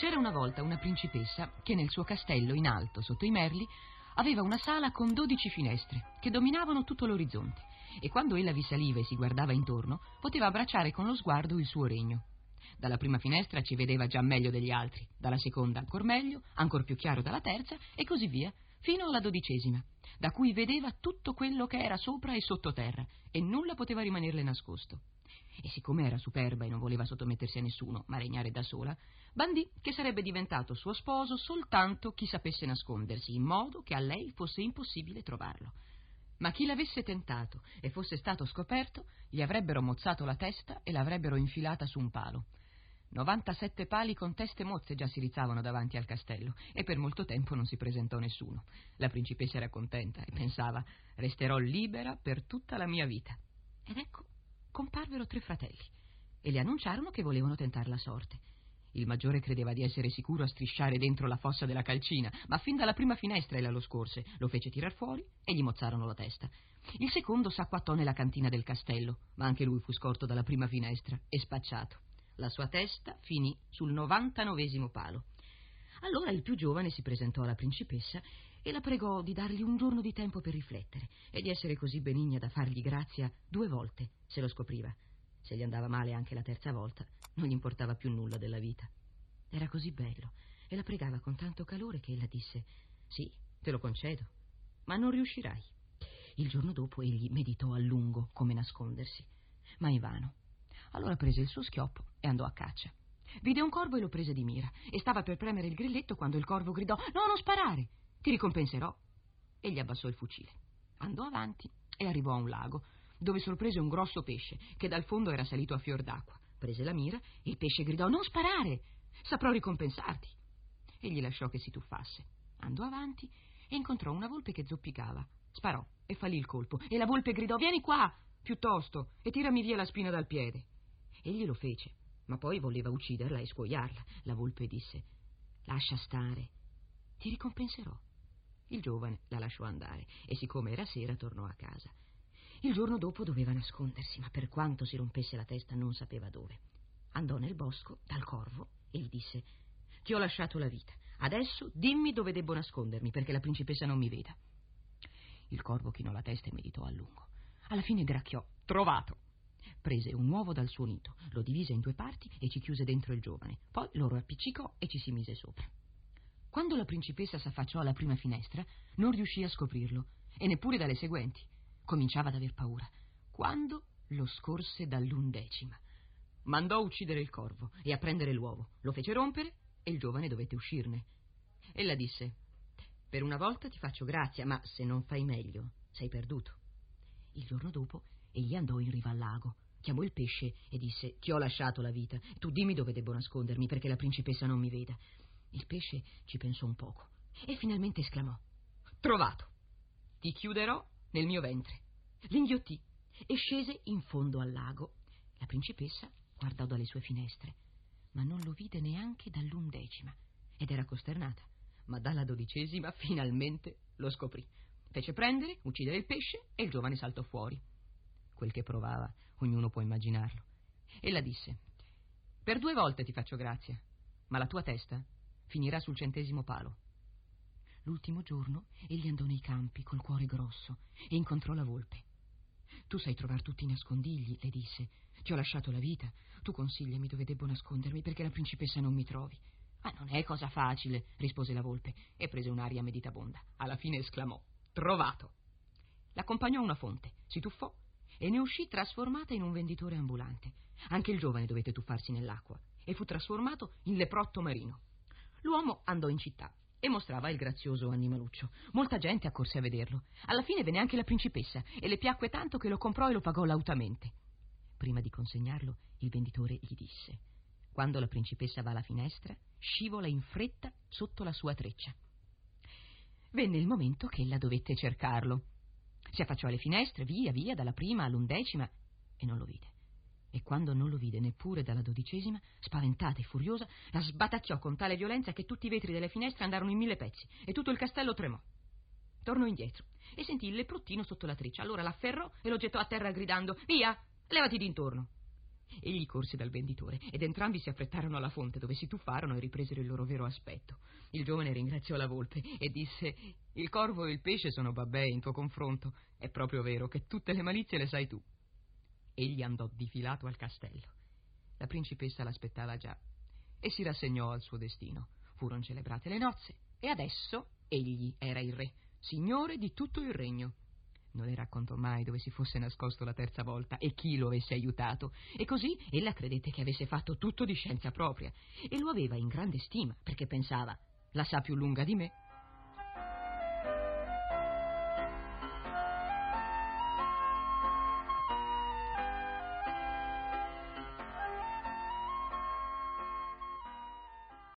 C'era una volta una principessa che nel suo castello in alto, sotto i merli, aveva una sala con dodici finestre che dominavano tutto l'orizzonte e quando ella vi saliva e si guardava intorno poteva abbracciare con lo sguardo il suo regno. Dalla prima finestra ci vedeva già meglio degli altri, dalla seconda ancor meglio, ancor più chiaro dalla terza e così via, fino alla dodicesima, da cui vedeva tutto quello che era sopra e sottoterra e nulla poteva rimanerle nascosto. E siccome era superba e non voleva sottomettersi a nessuno, ma regnare da sola, bandì che sarebbe diventato suo sposo soltanto chi sapesse nascondersi, in modo che a lei fosse impossibile trovarlo. Ma chi l'avesse tentato e fosse stato scoperto, gli avrebbero mozzato la testa e l'avrebbero infilata su un palo. 97 pali con teste mozze già si rizzavano davanti al castello e per molto tempo non si presentò nessuno. La principessa era contenta e pensava resterò libera per tutta la mia vita. Ed ecco, comparvero tre fratelli e le annunciarono che volevano tentar la sorte. Il maggiore credeva di essere sicuro a strisciare dentro la fossa della calcina, ma fin dalla prima finestra ella lo scorse, lo fece tirar fuori e gli mozzarono la testa. Il secondo s'acquattò nella cantina del castello, ma anche lui fu scorto dalla prima finestra e spacciato. La sua testa finì sul novantanovesimo palo. Allora il più giovane si presentò alla principessa e la pregò di dargli un giorno di tempo per riflettere e di essere così benigna da fargli grazia due volte, se lo scopriva. Se gli andava male anche la terza volta, non gli importava più nulla della vita. Era così bello e la pregava con tanto calore che ella disse: Sì, te lo concedo, ma non riuscirai. Il giorno dopo egli meditò a lungo come nascondersi, ma invano. Allora prese il suo schioppo e andò a caccia. Vide un corvo e lo prese di mira e stava per premere il grilletto quando il corvo gridò No, non sparare! Ti ricompenserò! E gli abbassò il fucile. Andò avanti e arrivò a un lago, dove sorprese un grosso pesce che dal fondo era salito a fior d'acqua. Prese la mira e il pesce gridò Non sparare! Saprò ricompensarti! E gli lasciò che si tuffasse. Andò avanti e incontrò una volpe che zoppicava. Sparò e fallì il colpo e la volpe gridò Vieni qua! Piuttosto, e tirami via la spina dal piede. Egli lo fece, ma poi voleva ucciderla e scuoiarla. La volpe disse: Lascia stare, ti ricompenserò. Il giovane la lasciò andare e siccome era sera tornò a casa. Il giorno dopo doveva nascondersi, ma per quanto si rompesse la testa non sapeva dove. Andò nel bosco dal corvo e gli disse: Ti ho lasciato la vita. Adesso dimmi dove debbo nascondermi perché la principessa non mi veda. Il corvo chinò la testa e meditò a lungo. Alla fine gracchiò: Trovato! Prese un uovo dal suo nido, lo divise in due parti e ci chiuse dentro il giovane. Poi lo appiccicò e ci si mise sopra. Quando la principessa s'affacciò alla prima finestra, non riuscì a scoprirlo, e neppure dalle seguenti. Cominciava ad aver paura. Quando lo scorse dall'undecima. Mandò a uccidere il corvo e a prendere l'uovo. Lo fece rompere e il giovane dovette uscirne. Ella disse: Per una volta ti faccio grazia, ma se non fai meglio, sei perduto. Il giorno dopo egli andò in riva al lago, chiamò il pesce e disse: Ti ho lasciato la vita, tu dimmi dove devo nascondermi perché la principessa non mi veda. Il pesce ci pensò un poco e finalmente esclamò: Trovato! Ti chiuderò nel mio ventre. L'inghiottì e scese in fondo al lago. La principessa guardò dalle sue finestre, ma non lo vide neanche dall'undecima ed era costernata. Ma dalla dodicesima finalmente lo scoprì. Fece prendere, uccidere il pesce e il giovane saltò fuori. Quel che provava, ognuno può immaginarlo. Ella disse: Per due volte ti faccio grazia, ma la tua testa finirà sul centesimo palo. L'ultimo giorno egli andò nei campi col cuore grosso e incontrò la volpe. Tu sai trovare tutti i nascondigli, le disse. Ti ho lasciato la vita. Tu consigliami dove debbo nascondermi perché la principessa non mi trovi. Ma non è cosa facile, rispose la volpe e prese un'aria meditabonda. Alla fine esclamò: Trovato! L'accompagnò a una fonte, si tuffò e ne uscì trasformata in un venditore ambulante. Anche il giovane dovette tuffarsi nell'acqua e fu trasformato in leprotto marino. L'uomo andò in città e mostrava il grazioso animaluccio. Molta gente accorse a vederlo. Alla fine venne anche la principessa e le piacque tanto che lo comprò e lo pagò lautamente. Prima di consegnarlo, il venditore gli disse: Quando la principessa va alla finestra, scivola in fretta sotto la sua treccia. Venne il momento che ella dovette cercarlo. Si affacciò alle finestre, via, via, dalla prima all'undecima, e non lo vide. E quando non lo vide neppure dalla dodicesima, spaventata e furiosa, la sbatacchiò con tale violenza che tutti i vetri delle finestre andarono in mille pezzi e tutto il castello tremò. Tornò indietro e sentì il leprottino sotto la treccia. Allora l'afferrò e lo gettò a terra gridando: Via, levati d'intorno. Egli corse dal venditore ed entrambi si affrettarono alla fonte dove si tuffarono e ripresero il loro vero aspetto. Il giovane ringraziò la volpe e disse: Il corvo e il pesce sono babbei in tuo confronto. È proprio vero che tutte le malizie le sai tu. Egli andò difilato al castello. La principessa l'aspettava già e si rassegnò al suo destino. Furono celebrate le nozze e adesso egli era il re, signore di tutto il regno. Non le raccontò mai dove si fosse nascosto la terza volta e chi lo avesse aiutato, e così ella credette che avesse fatto tutto di scienza propria. E lo aveva in grande stima perché pensava la sa più lunga di me